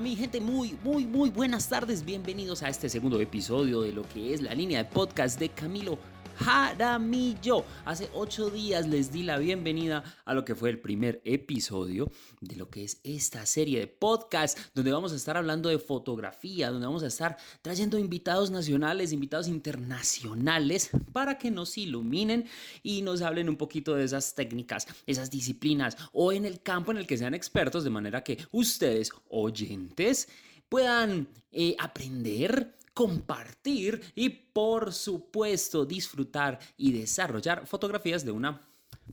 Mi gente, muy, muy, muy buenas tardes. Bienvenidos a este segundo episodio de lo que es la línea de podcast de Camilo Jaramillo. Hace ocho días les di la bienvenida a lo que fue el primer episodio de lo que es esta serie de podcast, donde vamos a estar hablando de fotografía, donde vamos a estar trayendo invitados nacionales, invitados internacionales, para que nos iluminen y nos hablen un poquito de esas técnicas, esas disciplinas o en el campo en el que sean expertos, de manera que ustedes, oyentes, puedan eh, aprender compartir y por supuesto disfrutar y desarrollar fotografías de una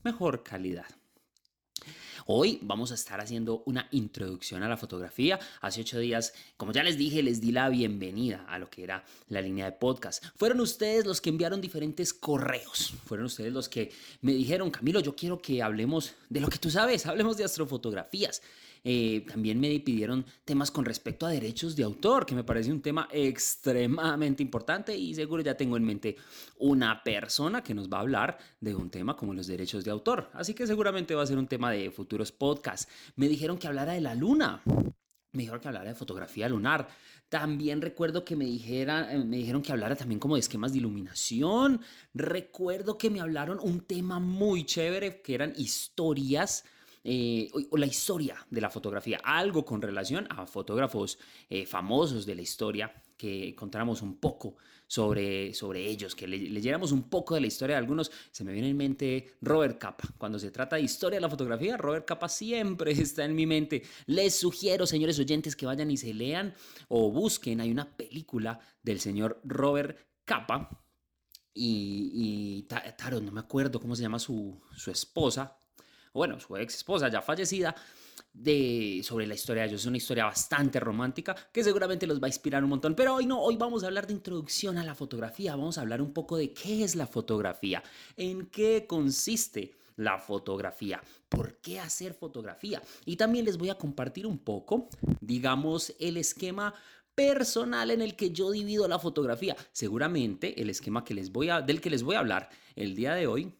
mejor calidad. Hoy vamos a estar haciendo una introducción a la fotografía. Hace ocho días, como ya les dije, les di la bienvenida a lo que era la línea de podcast. Fueron ustedes los que enviaron diferentes correos. Fueron ustedes los que me dijeron, Camilo, yo quiero que hablemos de lo que tú sabes, hablemos de astrofotografías. Eh, también me pidieron temas con respecto a derechos de autor, que me parece un tema extremadamente importante y seguro ya tengo en mente una persona que nos va a hablar de un tema como los derechos de autor. Así que seguramente va a ser un tema de futuros podcasts. Me dijeron que hablara de la luna. Me dijeron que hablara de fotografía lunar. También recuerdo que me, dijera, eh, me dijeron que hablara también como de esquemas de iluminación. Recuerdo que me hablaron un tema muy chévere que eran historias eh, o, la historia de la fotografía, algo con relación a fotógrafos eh, famosos de la historia, que encontramos un poco sobre, sobre ellos, que leyéramos un poco de la historia de algunos. Se me viene en mente Robert Capa. Cuando se trata de historia de la fotografía, Robert Capa siempre está en mi mente. Les sugiero, señores oyentes, que vayan y se lean o busquen. Hay una película del señor Robert Capa. Y, y Taro, no me acuerdo cómo se llama su, su esposa, bueno, su ex esposa ya fallecida, de, sobre la historia de ellos. Es una historia bastante romántica que seguramente los va a inspirar un montón. Pero hoy no, hoy vamos a hablar de introducción a la fotografía. Vamos a hablar un poco de qué es la fotografía, en qué consiste la fotografía, por qué hacer fotografía. Y también les voy a compartir un poco, digamos, el esquema personal en el que yo divido la fotografía. Seguramente el esquema que les voy a, del que les voy a hablar el día de hoy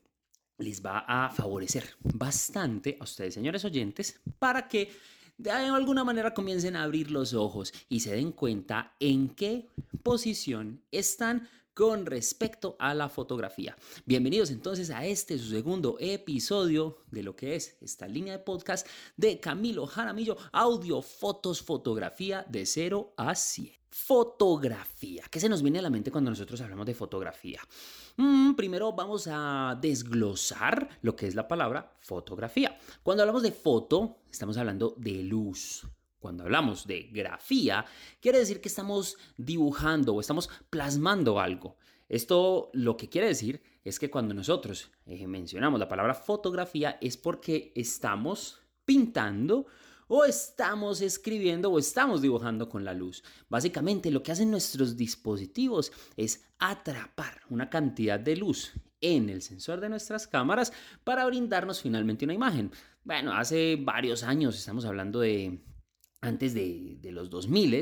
les va a favorecer bastante a ustedes, señores oyentes, para que de alguna manera comiencen a abrir los ojos y se den cuenta en qué posición están con respecto a la fotografía. Bienvenidos entonces a este su segundo episodio de lo que es esta línea de podcast de Camilo Jaramillo, audio, fotos, fotografía de 0 a 100. Fotografía. ¿Qué se nos viene a la mente cuando nosotros hablamos de fotografía? Mm, primero vamos a desglosar lo que es la palabra fotografía. Cuando hablamos de foto, estamos hablando de luz. Cuando hablamos de grafía, quiere decir que estamos dibujando o estamos plasmando algo. Esto lo que quiere decir es que cuando nosotros eh, mencionamos la palabra fotografía es porque estamos pintando o estamos escribiendo o estamos dibujando con la luz. Básicamente lo que hacen nuestros dispositivos es atrapar una cantidad de luz en el sensor de nuestras cámaras para brindarnos finalmente una imagen. Bueno, hace varios años, estamos hablando de antes de, los 2000,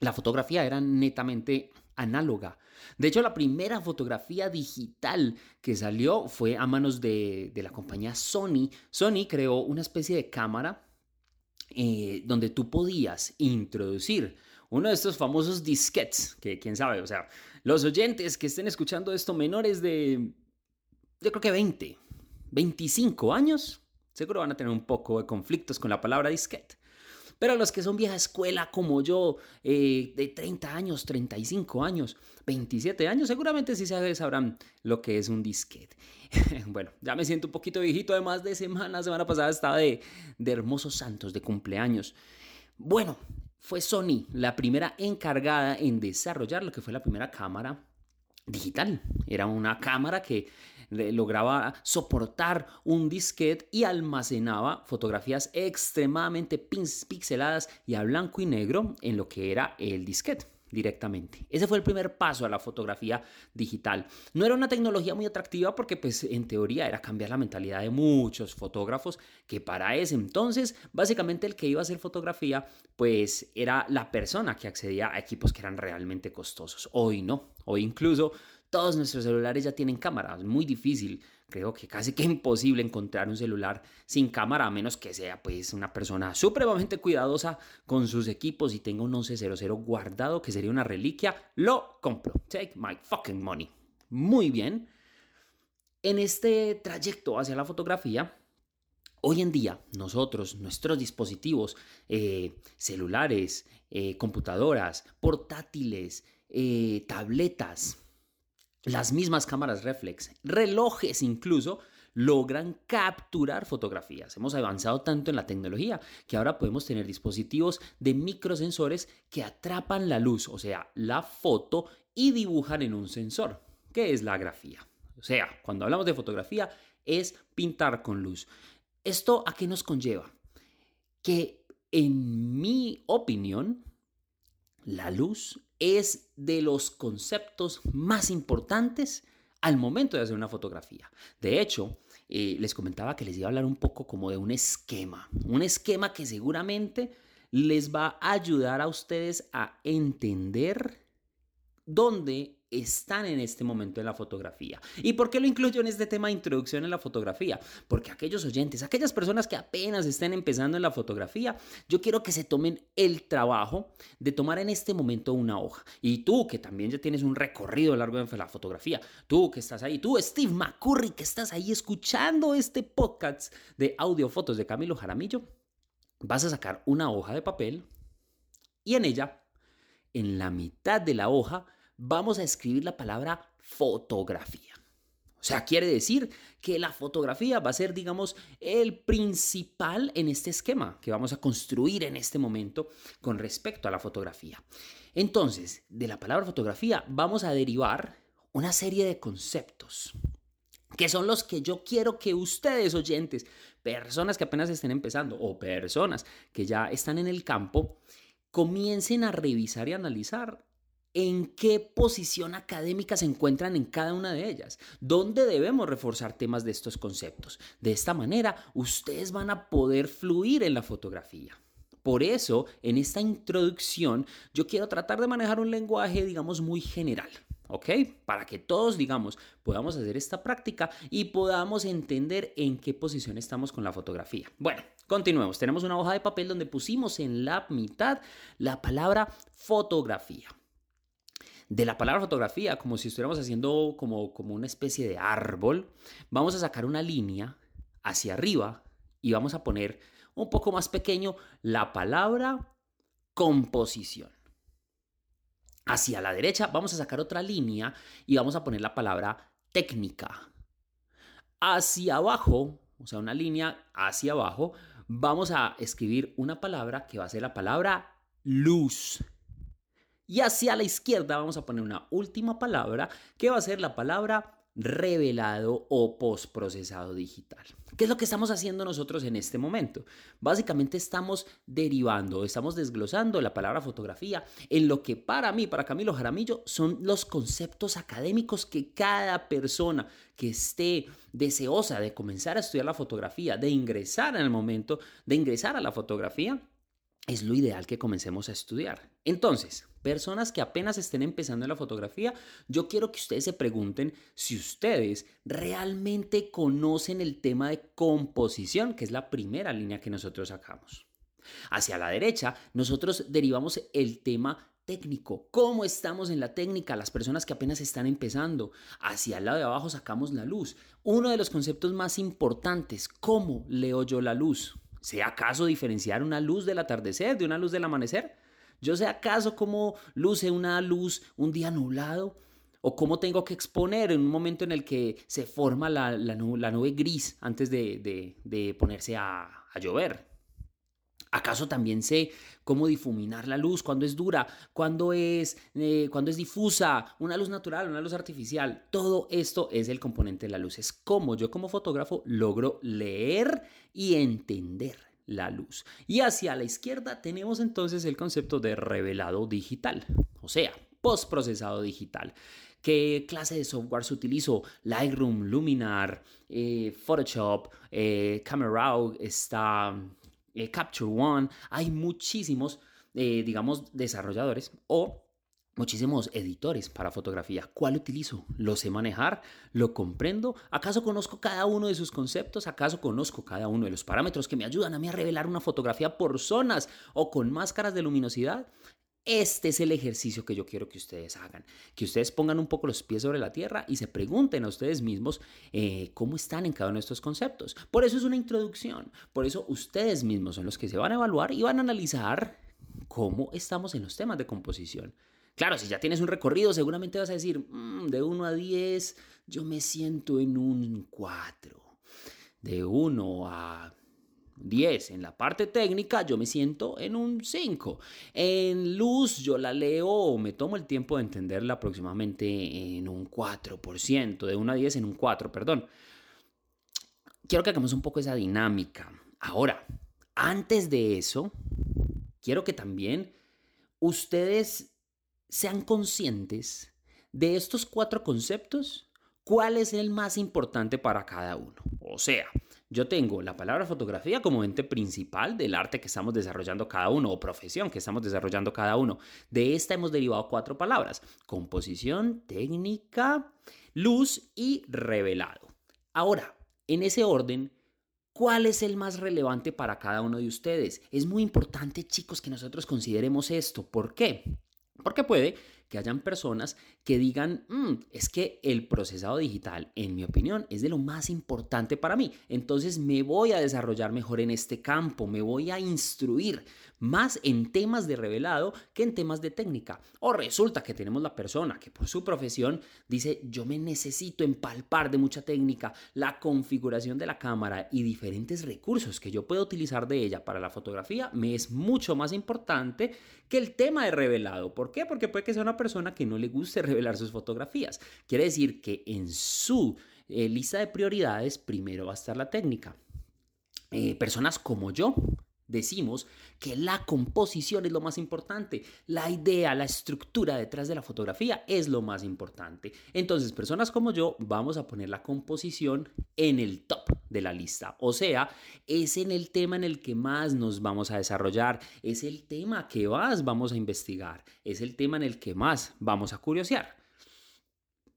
la fotografía era netamente análoga. De hecho, la primera fotografía digital que salió fue a manos de, la compañía Sony. Sony creó una especie de cámara eh, donde tú podías introducir uno de estos famosos disquets, que quién sabe, o sea, los oyentes que estén escuchando esto menores de, yo creo que 20, 25 años, seguro van a tener un poco de conflictos con la palabra disquete. Pero los que son vieja escuela como yo, eh, de 30 años, 35 años, 27 años, seguramente sí sabrán lo que es un disquete. bueno, ya me siento un poquito viejito, además de semana, semana pasada estaba de, de hermosos santos, de cumpleaños. Bueno, fue Sony la primera encargada en desarrollar lo que fue la primera cámara digital. Era una cámara que lograba soportar un disquete y almacenaba fotografías extremadamente pixeladas y a blanco y negro en lo que era el disquete directamente. Ese fue el primer paso a la fotografía digital. No era una tecnología muy atractiva porque pues en teoría era cambiar la mentalidad de muchos fotógrafos que para ese entonces básicamente el que iba a hacer fotografía pues era la persona que accedía a equipos que eran realmente costosos. Hoy no, hoy incluso Todos nuestros celulares ya tienen cámara, es muy difícil, creo que casi que imposible encontrar un celular sin cámara, a menos que sea pues una persona supremamente cuidadosa con sus equipos y tenga un 1100 guardado, que sería una reliquia, lo compro. Take my fucking money. Muy bien. En este trayecto hacia la fotografía, Hoy en día, nosotros, nuestros dispositivos, eh, celulares, eh, computadoras, portátiles, eh, tabletas, las mismas cámaras reflex, relojes incluso, logran capturar fotografías. Hemos avanzado tanto en la tecnología que ahora podemos tener dispositivos de microsensores que atrapan la luz, o sea, la foto, y dibujan en un sensor, que es la grafía. O sea, cuando hablamos de fotografía es pintar con luz. ¿Esto a qué nos conlleva? Que en mi opinión, la luz es de los conceptos más importantes al momento de hacer una fotografía. De hecho, eh, les comentaba que les iba a hablar un poco como de un esquema, un esquema que seguramente les va a ayudar a ustedes a entender dónde están en este momento en la fotografía. ¿Y por qué lo incluyo en este tema de introducción en la fotografía? Porque aquellos oyentes, aquellas personas que apenas estén empezando en la fotografía, yo quiero que se tomen el trabajo de tomar en este momento una hoja. Y tú que también ya tienes un recorrido largo de la fotografía, tú que estás ahí, tú Steve McCurry que estás ahí escuchando este podcast de audio fotos de Camilo Jaramillo, vas a sacar una hoja de papel y en ella, en la mitad de la hoja, vamos a escribir la palabra fotografía. O sea, quiere decir que la fotografía va a ser, digamos, el principal en este esquema que vamos a construir en este momento con respecto a la fotografía. Entonces, de la palabra fotografía vamos a derivar una serie de conceptos que son los que yo quiero que ustedes oyentes, personas que apenas estén empezando o personas que ya están en el campo, comiencen a revisar y analizar en qué posición académica se encuentran en cada una de ellas, dónde debemos reforzar temas de estos conceptos. De esta manera, ustedes van a poder fluir en la fotografía. Por eso, en esta introducción, yo quiero tratar de manejar un lenguaje, digamos, muy general. ¿ok? Para que todos, digamos, podamos hacer esta práctica y podamos entender en qué posición estamos con la fotografía. Bueno, continuemos. Tenemos una hoja de papel donde pusimos en la mitad la palabra fotografía de la palabra fotografía, como si estuviéramos haciendo como, como una especie de árbol, vamos a sacar una línea hacia arriba y vamos a poner un poco más pequeño la palabra composición. Hacia la derecha vamos a sacar otra línea y vamos a poner la palabra técnica. Hacia abajo, o sea, una línea hacia abajo, vamos a escribir una palabra que va a ser la palabra luz. Y hacia la izquierda vamos a poner una última palabra que va a ser la palabra revelado o postprocesado digital. ¿Qué es lo que estamos haciendo nosotros en este momento? Básicamente estamos derivando, estamos desglosando la palabra fotografía en lo que para mí, para Camilo Jaramillo, son los conceptos académicos que cada persona que esté deseosa de comenzar a estudiar la fotografía, de ingresar en el momento, de ingresar a la fotografía, es lo ideal que comencemos a estudiar. Entonces, personas que apenas estén empezando en la fotografía, yo quiero que ustedes se pregunten si ustedes realmente conocen el tema de composición, que es la primera línea que nosotros sacamos. Hacia la derecha, nosotros derivamos el tema técnico, cómo estamos en la técnica, las personas que apenas están empezando. Hacia el lado de abajo sacamos la luz. Uno de los conceptos más importantes, ¿cómo leo yo la luz? ¿Sé acaso diferenciar una luz del atardecer de una luz del amanecer? ¿Yo sé acaso cómo luce una luz un día nublado? ¿O cómo tengo que exponer en un momento en el que se forma la, nube, gris antes de, ponerse a, llover? ¿Acaso también sé cómo difuminar la luz, cuando es dura, cuando es, eh, es difusa, una luz natural, una luz artificial? Todo esto es el componente de la luz. Es cómo yo como fotógrafo logro leer y entender la luz. Y hacia la izquierda tenemos entonces el concepto de revelado digital, o sea, postprocesado digital. ¿Qué clase de software se utilizó? Lightroom, Luminar, eh, Photoshop, eh, Camera Raw, está eh, Capture One. Hay muchísimos, digamos, desarrolladores o muchísimos editores para fotografía. ¿Cuál utilizo? ¿Lo sé manejar? ¿Lo comprendo? ¿Acaso conozco cada uno de sus conceptos? ¿Acaso conozco cada uno de los parámetros que me ayudan a mí a revelar una fotografía por zonas o con máscaras de luminosidad? Este es el ejercicio que yo quiero que ustedes hagan, que ustedes pongan un poco los pies sobre la tierra y se pregunten a ustedes mismos eh, cómo están en cada uno de estos conceptos. Por eso es una introducción, por eso ustedes mismos son los que se van a evaluar y van a analizar cómo estamos en los temas de composición. Claro, si ya tienes un recorrido, seguramente vas a decir, mm, de 1 a 10, yo me siento en un 4. De 1 a 10 en la parte técnica, yo me siento en un 5. En luz, yo la leo me tomo el tiempo de entenderla aproximadamente en un 4%. De 1 a 10 en un 4, perdón. Quiero que hagamos un poco esa dinámica. Ahora, antes de eso, quiero que también ustedes sean conscientes de estos cuatro conceptos, cuál es el más importante para cada uno. O sea, yo tengo la palabra fotografía como ente principal del arte que estamos desarrollando cada uno o profesión que estamos desarrollando cada uno. De esta hemos derivado cuatro palabras, composición, técnica, luz y revelado. Ahora, en ese orden, ¿Cuál es el más relevante para cada uno de ustedes? Es muy importante, chicos, que nosotros consideremos esto. ¿Por qué? Porque puede que hayan personas que digan, mm, es que el procesado digital, en mi opinión, es de lo más importante para mí. Entonces me voy a desarrollar mejor en este campo, me voy a instruir más en temas de revelado que en temas de técnica. O resulta que tenemos la persona que por su profesión dice, yo me necesito empalpar de mucha técnica, la configuración de la cámara y diferentes recursos que yo puedo utilizar de ella para la fotografía me es mucho más importante que el tema de revelado. ¿Por qué? Porque puede que sea una persona que no le guste revelar sus fotografías. Quiere decir que en su eh, lista de prioridades primero va a estar la técnica. Eh, personas como yo decimos que la composición es lo más importante, la idea, la estructura detrás de la fotografía es lo más importante. Entonces, personas como yo vamos a poner la composición en el top de la lista, o sea, es en el tema en el que más nos vamos a desarrollar, es el tema que más vamos a investigar, es el tema en el que más vamos a curiosear.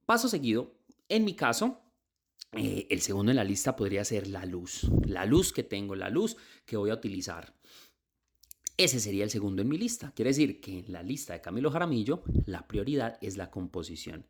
Paso seguido, en mi caso, eh, el segundo en la lista podría ser la luz. La luz que tengo, la luz que voy a utilizar. Ese sería el segundo en mi lista. Quiere decir que en la lista de Camilo Jaramillo la prioridad es la composición.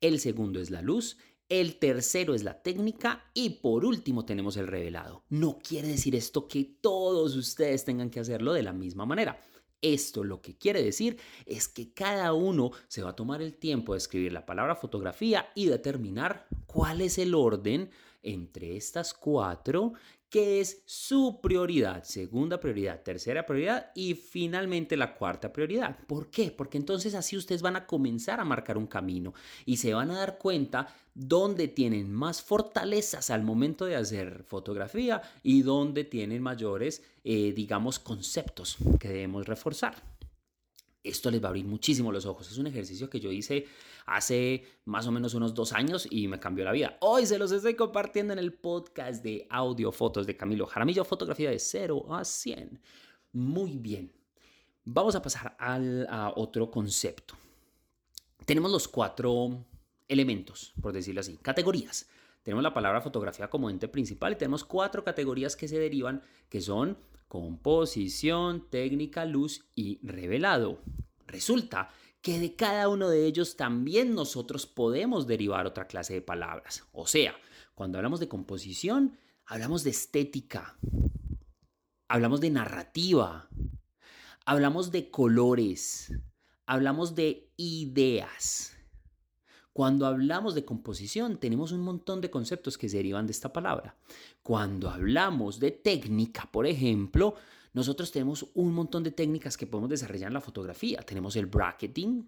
El segundo es la luz. El tercero es la técnica y por último tenemos el revelado. No quiere decir esto que todos ustedes tengan que hacerlo de la misma manera. Esto lo que quiere decir es que cada uno se va a tomar el tiempo de escribir la palabra fotografía y determinar cuál es el orden entre estas cuatro que es su prioridad, segunda prioridad, tercera prioridad y finalmente la cuarta prioridad. ¿Por qué? Porque entonces así ustedes van a comenzar a marcar un camino y se van a dar cuenta dónde tienen más fortalezas al momento de hacer fotografía y dónde tienen mayores, eh, digamos, conceptos que debemos reforzar. Esto les va a abrir muchísimo los ojos. Es un ejercicio que yo hice hace más o menos unos dos años y me cambió la vida. Hoy se los estoy compartiendo en el podcast de audio fotos de Camilo Jaramillo, fotografía de 0 a 100. Muy bien. Vamos a pasar al, a otro concepto. Tenemos los cuatro elementos, por decirlo así, categorías. Tenemos la palabra fotografía como ente principal y tenemos cuatro categorías que se derivan, que son composición, técnica, luz y revelado. Resulta que de cada uno de ellos también nosotros podemos derivar otra clase de palabras. O sea, cuando hablamos de composición, hablamos de estética, hablamos de narrativa, hablamos de colores, hablamos de ideas. Cuando hablamos de composición, tenemos un montón de conceptos que se derivan de esta palabra. Cuando hablamos de técnica, por ejemplo, nosotros tenemos un montón de técnicas que podemos desarrollar en la fotografía. Tenemos el bracketing,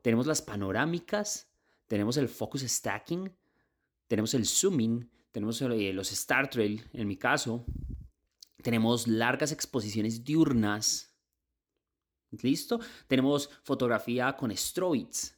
tenemos las panorámicas, tenemos el focus stacking, tenemos el zooming, tenemos eh, los star trail, en mi caso, tenemos largas exposiciones diurnas. ¿Listo? Tenemos fotografía con stroids.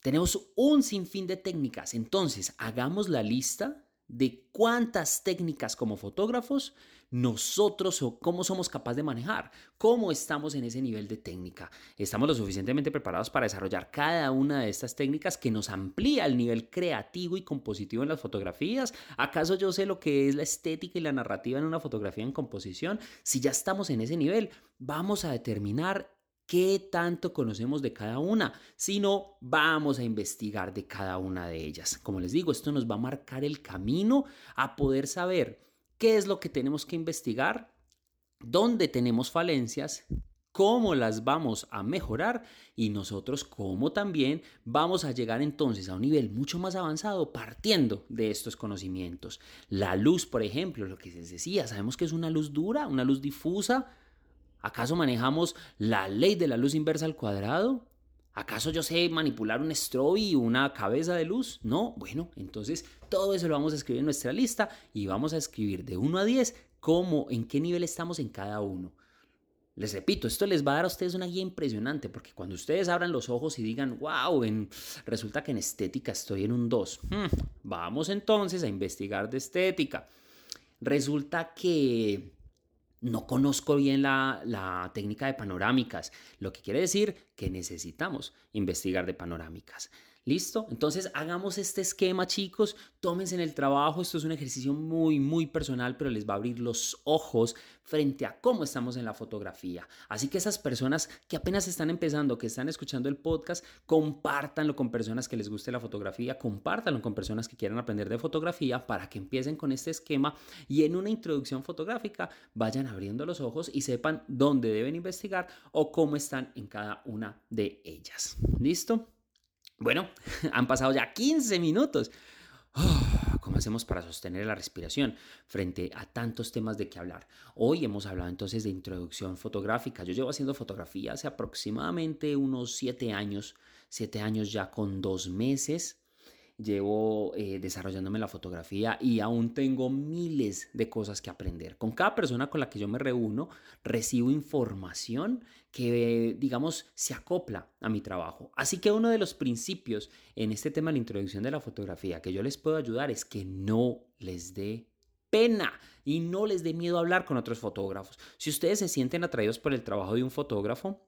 Tenemos un sinfín de técnicas. Entonces, hagamos la lista de cuántas técnicas como fotógrafos nosotros o cómo somos capaces de manejar, cómo estamos en ese nivel de técnica. Estamos lo suficientemente preparados para desarrollar cada una de estas técnicas que nos amplía el nivel creativo y compositivo en las fotografías. ¿Acaso yo sé lo que es la estética y la narrativa en una fotografía en composición? Si ya estamos en ese nivel, vamos a determinar qué tanto conocemos de cada una, sino vamos a investigar de cada una de ellas. Como les digo, esto nos va a marcar el camino a poder saber qué es lo que tenemos que investigar, dónde tenemos falencias, cómo las vamos a mejorar y nosotros cómo también vamos a llegar entonces a un nivel mucho más avanzado partiendo de estos conocimientos. La luz, por ejemplo, lo que les decía, sabemos que es una luz dura, una luz difusa. ¿Acaso manejamos la ley de la luz inversa al cuadrado? ¿Acaso yo sé manipular un strobe y una cabeza de luz? No. Bueno, entonces todo eso lo vamos a escribir en nuestra lista y vamos a escribir de 1 a 10 cómo, en qué nivel estamos en cada uno. Les repito, esto les va a dar a ustedes una guía impresionante porque cuando ustedes abran los ojos y digan, wow, en, resulta que en estética estoy en un 2. Hmm, vamos entonces a investigar de estética. Resulta que no conozco bien la, técnica de panorámicas, lo que quiere decir que necesitamos investigar de panorámicas. ¿Listo? Entonces hagamos este esquema, chicos. Tómense en el trabajo. Esto es un ejercicio muy, muy personal, pero les va a abrir los ojos frente a cómo estamos en la fotografía. Así que esas personas que apenas están empezando, que están escuchando el podcast, compártanlo con personas que les guste la fotografía, compártanlo con personas que quieran aprender de fotografía para que empiecen con este esquema y en una introducción fotográfica vayan abriendo los ojos y sepan dónde deben investigar o cómo están en cada una de ellas. ¿Listo? Bueno, han pasado ya 15 minutos. ¿Cómo hacemos para sostener la respiración frente a tantos temas de qué hablar? Hoy hemos hablado entonces de introducción fotográfica. Yo llevo haciendo fotografía hace aproximadamente unos 7 años, 7 años ya con dos meses llevo eh, desarrollándome la fotografía y aún tengo miles de cosas que aprender. Con cada persona con la que yo me reúno, recibo información que, digamos, se acopla a mi trabajo. Así que uno de los principios en este tema de la introducción de la fotografía que yo les puedo ayudar es que no les dé pena y no les dé miedo hablar con otros fotógrafos. Si ustedes se sienten atraídos por el trabajo de un fotógrafo,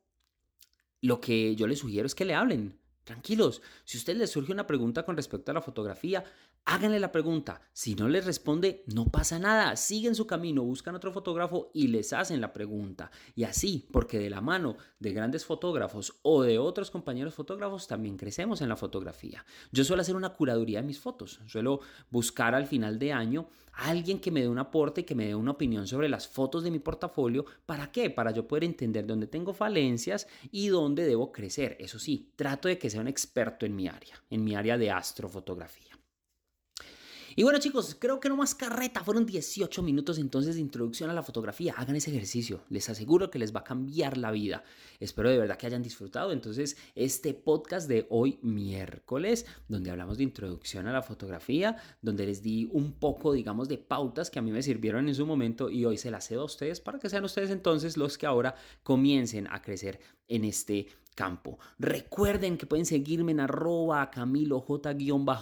lo que yo les sugiero es que le hablen, Tranquilos, si a usted le surge una pregunta con respecto a la fotografía, háganle la pregunta. Si no les responde, no pasa nada. Siguen su camino, buscan otro fotógrafo y les hacen la pregunta. Y así, porque de la mano de grandes fotógrafos o de otros compañeros fotógrafos, también crecemos en la fotografía. Yo suelo hacer una curaduría de mis fotos. Suelo buscar al final de año alguien que me dé un aporte y que me dé una opinión sobre las fotos de mi portafolio. ¿Para qué? Para yo poder entender dónde tengo falencias y dónde debo crecer. Eso sí, trato de que sea un experto en mi área, en mi área de astrofotografía. Y bueno chicos, creo que no más carreta, fueron 18 minutos entonces de introducción a la fotografía. Hagan ese ejercicio, les aseguro que les va a cambiar la vida. Espero de verdad que hayan disfrutado entonces este podcast de hoy miércoles, donde hablamos de introducción a la fotografía, donde les di un poco, digamos, de pautas que a mí me sirvieron en su momento y hoy se las cedo a ustedes para que sean ustedes entonces los que ahora comiencen a crecer en este campo. Recuerden que pueden seguirme en arroba camiloj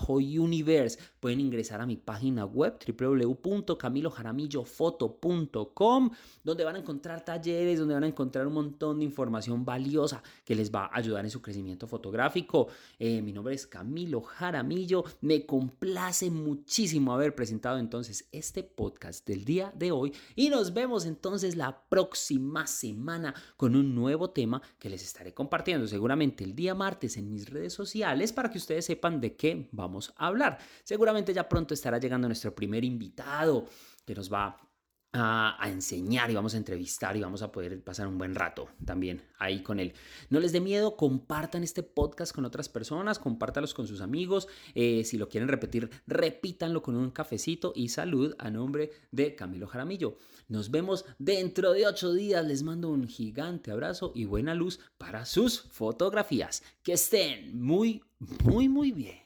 universe Pueden ingresar a mi página web www.camilojaramillofoto.com donde van a encontrar talleres, donde van a encontrar un montón de información valiosa que les va a ayudar en su crecimiento fotográfico. Eh, mi nombre es Camilo Jaramillo. Me complace muchísimo haber presentado entonces este podcast del día de hoy y nos vemos entonces la próxima semana con un nuevo tema que les estaré compartiendo seguramente el día martes en mis redes sociales para que ustedes sepan de qué vamos a hablar. Seguramente ya pronto estará llegando nuestro primer invitado que nos va a, enseñar y vamos a entrevistar y vamos a poder pasar un buen rato también ahí con él. No les dé miedo, compartan este podcast con otras personas, compártalos con sus amigos. Eh, si lo quieren repetir, repítanlo con un cafecito y salud a nombre de Camilo Jaramillo. Nos vemos dentro de ocho días. Les mando un gigante abrazo y buena luz para sus fotografías. Que estén muy, muy, muy bien.